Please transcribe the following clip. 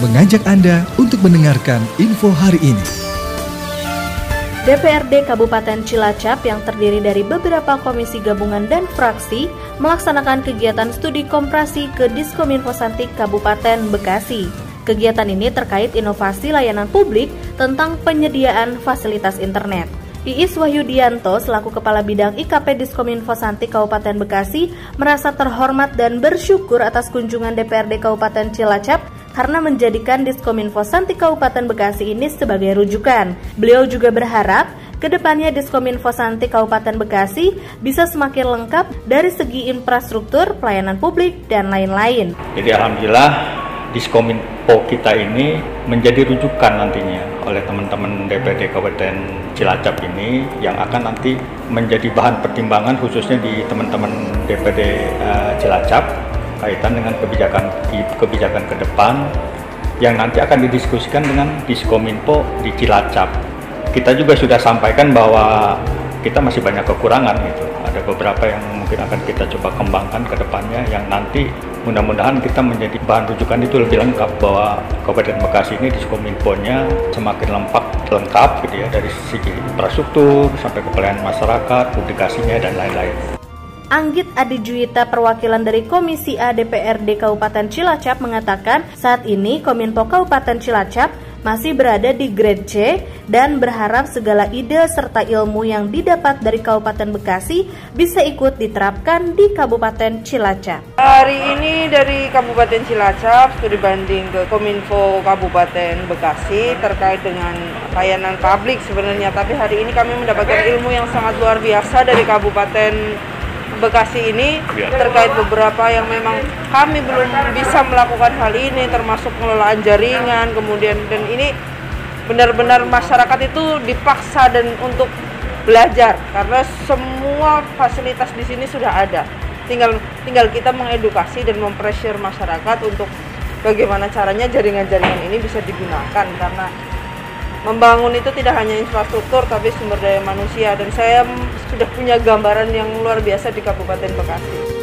mengajak Anda untuk mendengarkan info hari ini. DPRD Kabupaten Cilacap yang terdiri dari beberapa komisi gabungan dan fraksi melaksanakan kegiatan studi komprasi ke Diskominfo Santik Kabupaten Bekasi. Kegiatan ini terkait inovasi layanan publik tentang penyediaan fasilitas internet. Iis Wahyudianto selaku Kepala Bidang IKP Diskominfo Santi Kabupaten Bekasi merasa terhormat dan bersyukur atas kunjungan DPRD Kabupaten Cilacap karena menjadikan Diskominfo Santi Kabupaten Bekasi ini sebagai rujukan. Beliau juga berharap ke depannya Diskominfo Santi Kabupaten Bekasi bisa semakin lengkap dari segi infrastruktur, pelayanan publik, dan lain-lain. Jadi Alhamdulillah Diskominfo kita ini menjadi rujukan nantinya oleh teman-teman DPD Kabupaten Cilacap ini yang akan nanti menjadi bahan pertimbangan khususnya di teman-teman DPD eh, Cilacap kaitan dengan kebijakan kebijakan ke depan yang nanti akan didiskusikan dengan Diskominfo di Cilacap. Kita juga sudah sampaikan bahwa kita masih banyak kekurangan gitu. Ada beberapa yang mungkin akan kita coba kembangkan ke depannya yang nanti mudah-mudahan kita menjadi bahan rujukan itu lebih lengkap bahwa Kabupaten Bekasi ini di Skominfo-nya semakin lengkap lengkap gitu ya dari segi infrastruktur sampai ke masyarakat, publikasinya dan lain-lain. Anggit Adi Juwita perwakilan dari Komisi A DPRD Kabupaten Cilacap mengatakan saat ini Kominfo Kabupaten Cilacap masih berada di grade C dan berharap segala ide serta ilmu yang didapat dari Kabupaten Bekasi bisa ikut diterapkan di Kabupaten Cilacap. Hari ini dari Kabupaten Cilacap studi banding ke Kominfo Kabupaten Bekasi terkait dengan layanan publik sebenarnya, tapi hari ini kami mendapatkan ilmu yang sangat luar biasa dari Kabupaten Bekasi ini ya. terkait beberapa yang memang kami belum bisa melakukan hal ini termasuk pengelolaan jaringan kemudian dan ini benar-benar masyarakat itu dipaksa dan untuk belajar karena semua fasilitas di sini sudah ada tinggal tinggal kita mengedukasi dan mempressure masyarakat untuk bagaimana caranya jaringan-jaringan ini bisa digunakan karena membangun itu tidak hanya infrastruktur tapi sumber daya manusia dan saya sudah punya gambaran yang luar biasa di Kabupaten Bekasi.